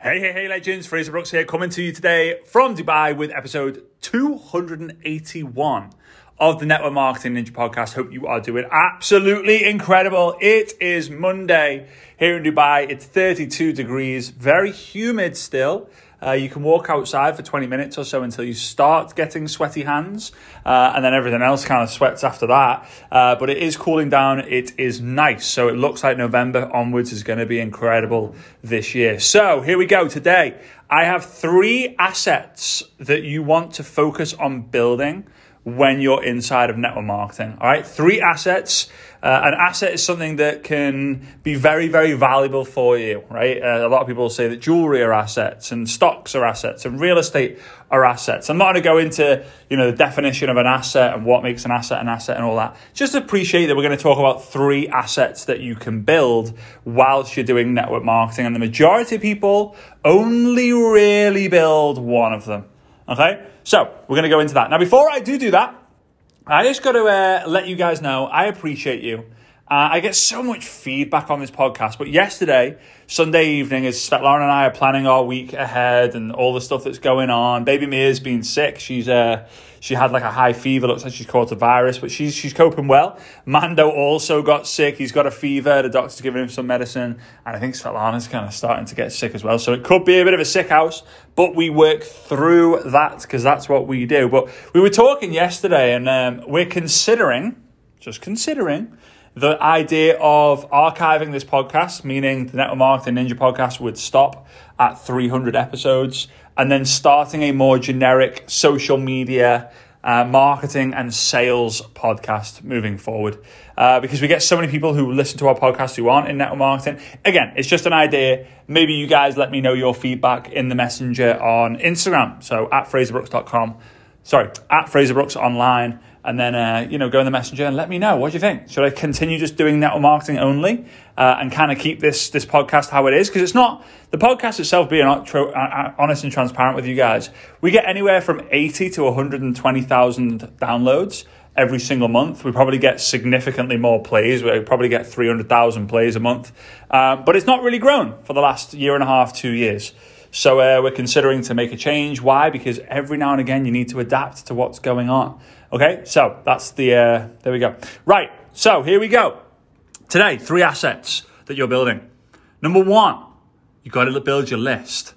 Hey, hey, hey, legends. Frazer Brookes here, coming to you today from Dubai with episode 281 of the Network Marketing Ninja podcast. Hope you are doing absolutely incredible. It is Monday here in Dubai. It's 32 degrees, very humid still. Uh, you can walk outside for 20 minutes or so until you start getting sweaty hands, uh, and then everything else kind of sweats after that. Uh, but it is cooling down. It is nice. So it looks like November onwards is going to be incredible this year. So here we go. Today, I have three assets that you want to focus on building when you're inside of network marketing. All right, three assets. Uh, an asset is something that can be very, very valuable for you, right? Uh, a lot of people say that jewelry are assets and stocks are assets and real estate are assets. I'm not going to go into, you know, the definition of an asset and what makes an asset an asset and all that. Just appreciate that we're going to talk about three assets that you can build whilst you're doing network marketing. And the majority of people only really build one of them. Okay? So we're going to go into that. Now, before I do do that, I just got to uh, let you guys know I appreciate you. Uh, I get so much feedback on this podcast, but yesterday, Sunday evening, as Svetlana and I are planning our week ahead and all the stuff that's going on. Baby Mia's been sick. She's uh, she had like a high fever. Looks like she's caught a virus, but she's she's coping well. Mando also got sick. He's got a fever. The doctor's giving him some medicine, and I think Svetlana's kind of starting to get sick as well. So it could be a bit of a sick house, but we work through that because that's what we do. But we were talking yesterday, and um, we're considering, just considering the idea of archiving this podcast, meaning the Network Marketing Ninja podcast would stop at 300 episodes, and then starting a more generic social media uh, marketing and sales podcast moving forward. Uh, because we get so many people who listen to our podcast who aren't in network marketing. Again, it's just an idea. Maybe you guys let me know your feedback in the messenger on Instagram. So at frazerbrookes.com. Sorry, at frazerbrookes online and then uh, you know go in the messenger and let me know. What do you think? Should i continue just doing network marketing only uh, and kind of keep this this podcast how it is? Because it's not the podcast itself being honest and transparent with you guys we get anywhere from 80 to 120000 downloads every single month. We probably get significantly more plays. We probably get 300000 plays a month. Um, but it's not really grown for the last year and a half two years so uh, we're considering to make a change why because every now and again you need to adapt to what's going on Okay, so that's the, uh, there we go. Right, so here we go. Today, three assets that you're building. Number one, you've got to build your list,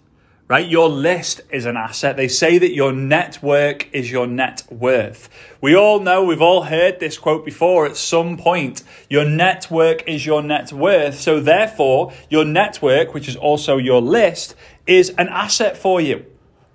right? Your list is an asset. They say that your network is your net worth. We all know, we've all heard this quote before at some point. Your network is your net worth. So therefore, your network, which is also your list, is an asset for you,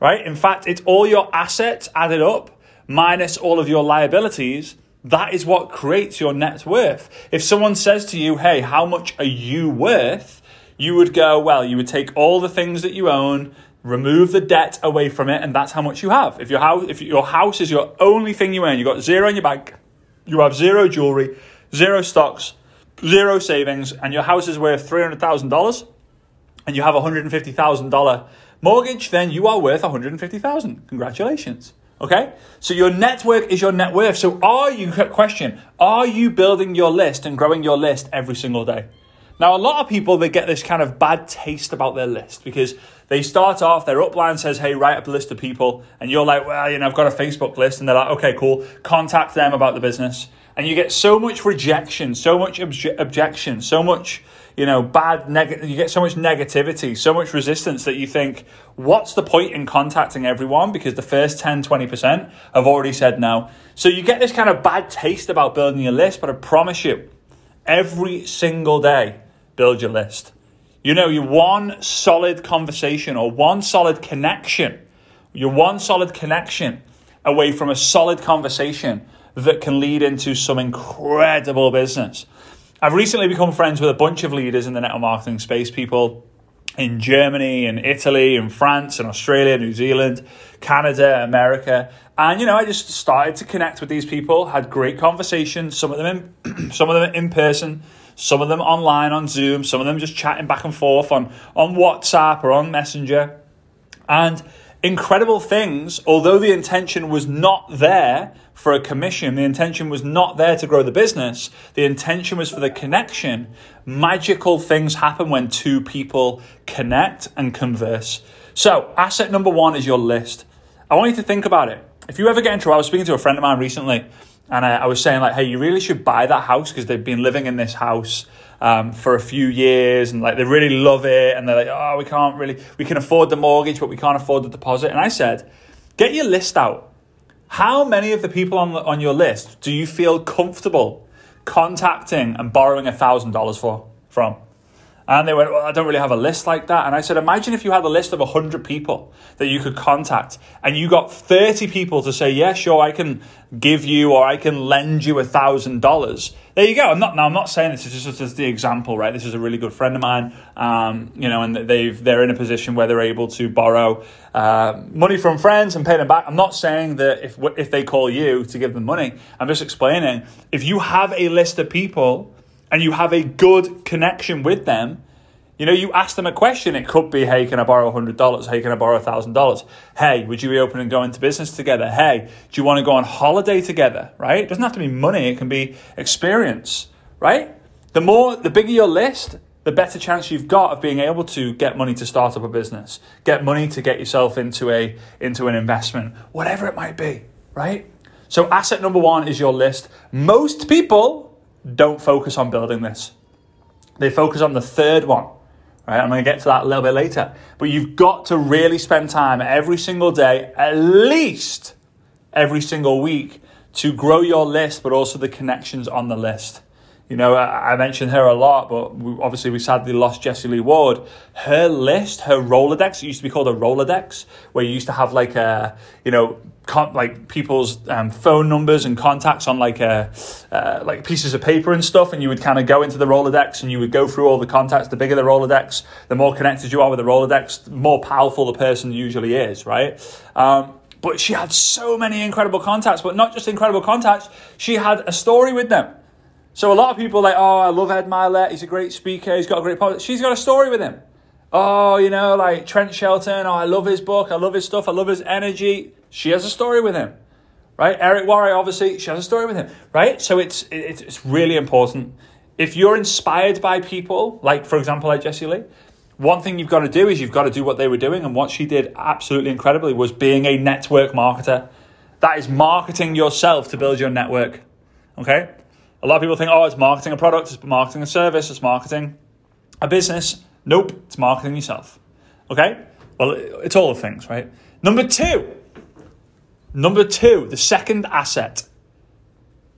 right? In fact, it's all your assets added up minus all of your liabilities, that is what creates your net worth. If someone says to you, hey, how much are you worth? You would go, well, you would take all the things that you own, remove the debt away from it, and that's how much you have. If your house, if your house is your only thing you own, you've got zero in your bank, you have zero jewelry, zero stocks, zero savings, and your house is worth $300,000, and you have a $150,000 mortgage, then you are worth $150,000. Congratulations. Okay? So your network is your net worth. So are you, question, are you building your list and growing your list every single day? Now, a lot of people, they get this kind of bad taste about their list because they start off, their upline says, hey, write up a list of people. And you're like, well, you know, I've got a Facebook list. And they're like, okay, cool. Contact them about the business. And you get so much rejection, so much obje- objection, so much you know, bad, neg- you get so much negativity, so much resistance that you think, what's the point in contacting everyone? Because the first 10, 20% have already said no. So you get this kind of bad taste about building your list, but I promise you, every single day, build your list. You know, your one solid conversation or one solid connection, your one solid connection away from a solid conversation that can lead into some incredible business. I've recently become friends with a bunch of leaders in the network marketing space, people in Germany and Italy and France and Australia, New Zealand, Canada, America. And you know, I just started to connect with these people, had great conversations, some of them in some of them in person, some of them online on Zoom, some of them just chatting back and forth on on WhatsApp or on Messenger. And incredible things, although the intention was not there for a commission, the intention was not there to grow the business, the intention was for the connection. Magical things happen when two people connect and converse. So, asset number one is your list. I want you to think about it. If you ever get in trouble, I was speaking to a friend of mine recently, and I, I was saying, like, hey, you really should buy that house because they've been living in this house um, for a few years and like they really love it and they're like, oh, we can't really, we can afford the mortgage, but we can't afford the deposit. And I said, get your list out. How many of the people on, on your list do you feel comfortable contacting and borrowing $1,000 for, from? And they went, well, I don't really have a list like that. And I said, imagine if you had a list of 100 people that you could contact and you got 30 people to say, yeah, sure, I can give you or I can lend you $1,000. There you go. I'm not, now I'm not saying this is just as the example, right? This is a really good friend of mine, um, you know, and they've, they're in a position where they're able to borrow uh, money from friends and pay them back. I'm not saying that if, if they call you to give them money, I'm just explaining if you have a list of people and you have a good connection with them, you know, you ask them a question. It could be, hey, can I borrow $100? Hey, can I borrow $1,000? Hey, would you be open and go into business together? Hey, do you want to go on holiday together? Right? It doesn't have to be money, it can be experience, right? The more, the bigger your list, the better chance you've got of being able to get money to start up a business, get money to get yourself into a into an investment, whatever it might be, right? So asset number 1 is your list. Most people don't focus on building this. They focus on the third one. Right? I'm going to get to that a little bit later. But you've got to really spend time every single day, at least every single week, to grow your list, but also the connections on the list. You know, I, mentioned her a lot, but we, obviously we sadly lost Jessie Lee Ward. Her list, her Rolodex, it used to be called a Rolodex, where you used to have like a, you know, con- like people's um, phone numbers and contacts on like a, uh, like pieces of paper and stuff, and you would kind of go into the Rolodex and you would go through all the contacts. The bigger the Rolodex, the more connected you are with the Rolodex, the more powerful the person usually is, right? Um, but she had so many incredible contacts, but not just incredible contacts. She had a story with them. So a lot of people like, oh, I love Ed Mylett. He's a great speaker. He's got a great podcast. She's got a story with him. Oh, you know, like Trent Shelton. Oh, I love his book. I love his stuff. I love his energy. She has a story with him, right? Eric Worre, obviously, she has a story with him, right? So it's it's, it's really important. If you're inspired by people, like for example, like Jessie Lee, one thing you've got to do is you've got to do what they were doing, and what she did absolutely incredibly was being a network marketer. That is marketing yourself to build your network. Okay, a lot of people think, oh, it's marketing a product, it's marketing a service, it's marketing a business. Nope, it's marketing yourself. Okay? Well, it's all the things, right? Number two, number two, the second asset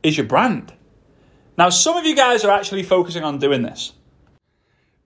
is your brand. Now, some of you guys are actually focusing on doing this,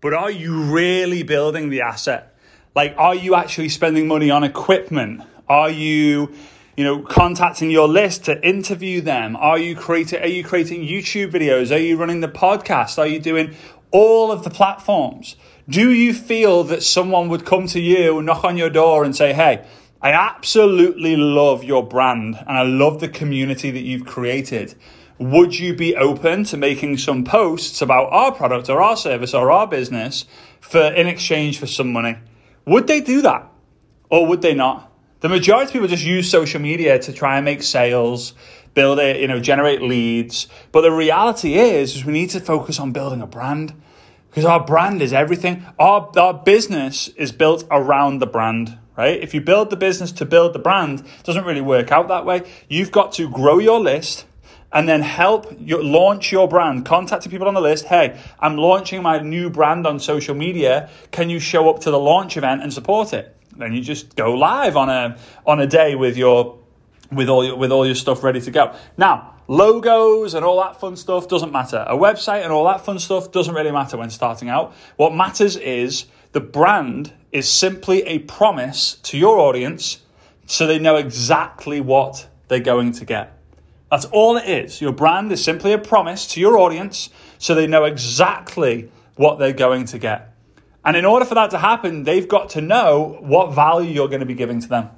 but are you really building the asset? Like, are you actually spending money on equipment? Are you you know, contacting your list to interview them? Are you creating, are you creating YouTube videos? Are you running the podcast? Are you doing all of the platforms? Do you feel that someone would come to you, knock on your door and say, Hey, I absolutely love your brand and I love the community that you've created. Would you be open to making some posts about our product or our service or our business for in exchange for some money? Would they do that? Or would they not? The majority of people just use social media to try and make sales, build it, you know, generate leads. But the reality is, is we need to focus on building a brand because our brand is everything. Our, our business is built around the brand, right? If you build the business to build the brand, doesn't really work out that way. You've got to grow your list and then help you launch your brand. Contacting people on the list. Hey, I'm launching my new brand on social media. Can you show up to the launch event and support it? then you just go live on a on a day with your with all your, with all your stuff ready to go. Now, logos and all that fun stuff doesn't matter. A website and all that fun stuff doesn't really matter when starting out. What matters is the brand is simply a promise to your audience so they know exactly what they're going to get. That's all it is. Your brand is simply a promise to your audience so they know exactly what they're going to get. And in order for that to happen, they've got to know what value you're going to be giving to them.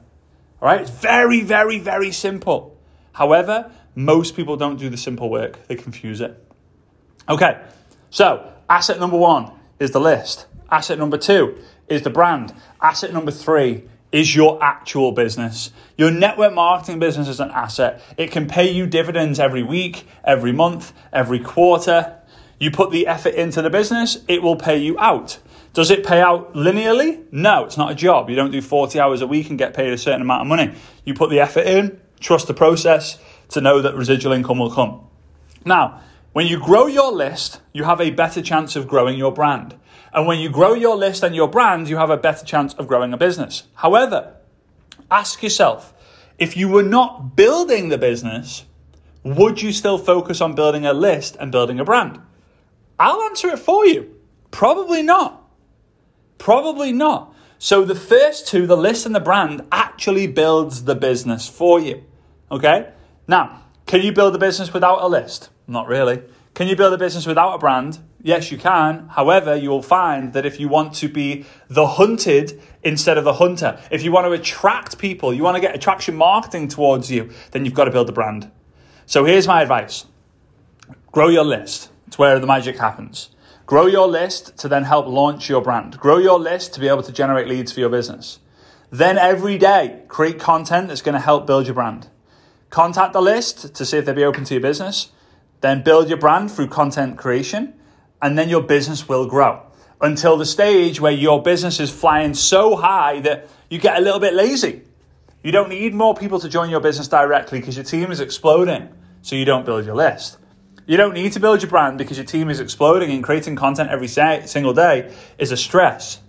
All right? It's very, very, very simple. However, most people don't do the simple work, they confuse it. Okay, so asset number one is the list, asset number two is the brand, asset number three is your actual business. Your network marketing business is an asset. It can pay you dividends every week, every month, every quarter. You put the effort into the business, it will pay you out. Does it pay out linearly? No, it's not a job. You don't do 40 hours a week and get paid a certain amount of money. You put the effort in, trust the process to know that residual income will come. Now, when you grow your list, you have a better chance of growing your brand. And when you grow your list and your brand, you have a better chance of growing a business. However, ask yourself if you were not building the business, would you still focus on building a list and building a brand? I'll answer it for you. Probably not. Probably not. So the first two, the list and the brand, actually builds the business for you. Okay? Now, can you build a business without a list? Not really. Can you build a business without a brand? Yes, you can. However, you will find that if you want to be the hunted instead of the hunter, if you want to attract people, you want to get attraction marketing towards you, then you've got to build a brand. So here's my advice grow your list. It's where the magic happens. Grow your list to then help launch your brand. Grow your list to be able to generate leads for your business. Then every day, create content that's going to help build your brand. Contact the list to see if they'll be open to your business. Then build your brand through content creation, and then your business will grow until the stage where your business is flying so high that you get a little bit lazy. You don't need more people to join your business directly because your team is exploding, so you don't build your list. You don't need to build your brand because your team is exploding and creating content every single day is a stress.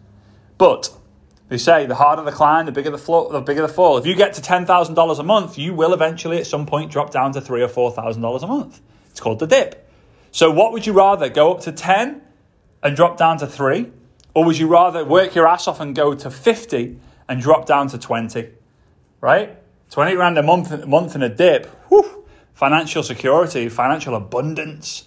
But they say the harder the climb, the bigger the, floor, the bigger the fall. If you get to ten thousand dollars a month, you will eventually at some point drop down to three or four thousand dollars a month. It's called the dip. So, what would you rather go up to ten and drop down to three, or would you rather work your ass off and go to fifty and drop down to twenty? Right, twenty grand a month, month in a dip. Whew, financial security, financial abundance.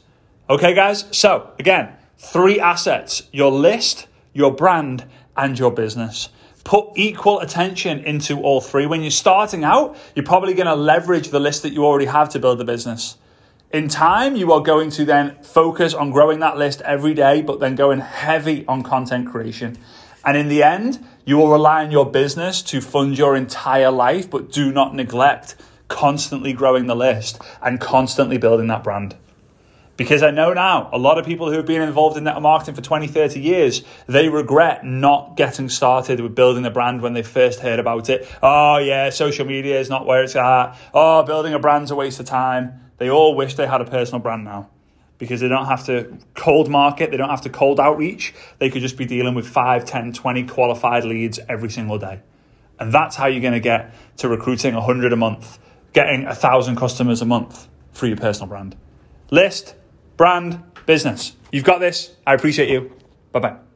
Okay, guys? So, again, three assets your list, your brand, and your business. Put equal attention into all three. When you're starting out, you're probably going to leverage the list that you already have to build the business. In time, you are going to then focus on growing that list every day, but then going heavy on content creation. And in the end, you will rely on your business to fund your entire life, but do not neglect constantly growing the list and constantly building that brand. Because I know now a lot of people who have been involved in network marketing for 20, 30 years, they regret not getting started with building a brand when they first heard about it. Oh, yeah, social media is not where it's at. Oh, building a brand's a waste of time. They all wish they had a personal brand now because they don't have to cold market, they don't have to cold outreach. They could just be dealing with 5, 10, 20 qualified leads every single day. And that's how you're going to get to recruiting 100 a month getting a thousand customers a month through your personal brand. List, brand, business. You've got this. I appreciate you. Bye bye.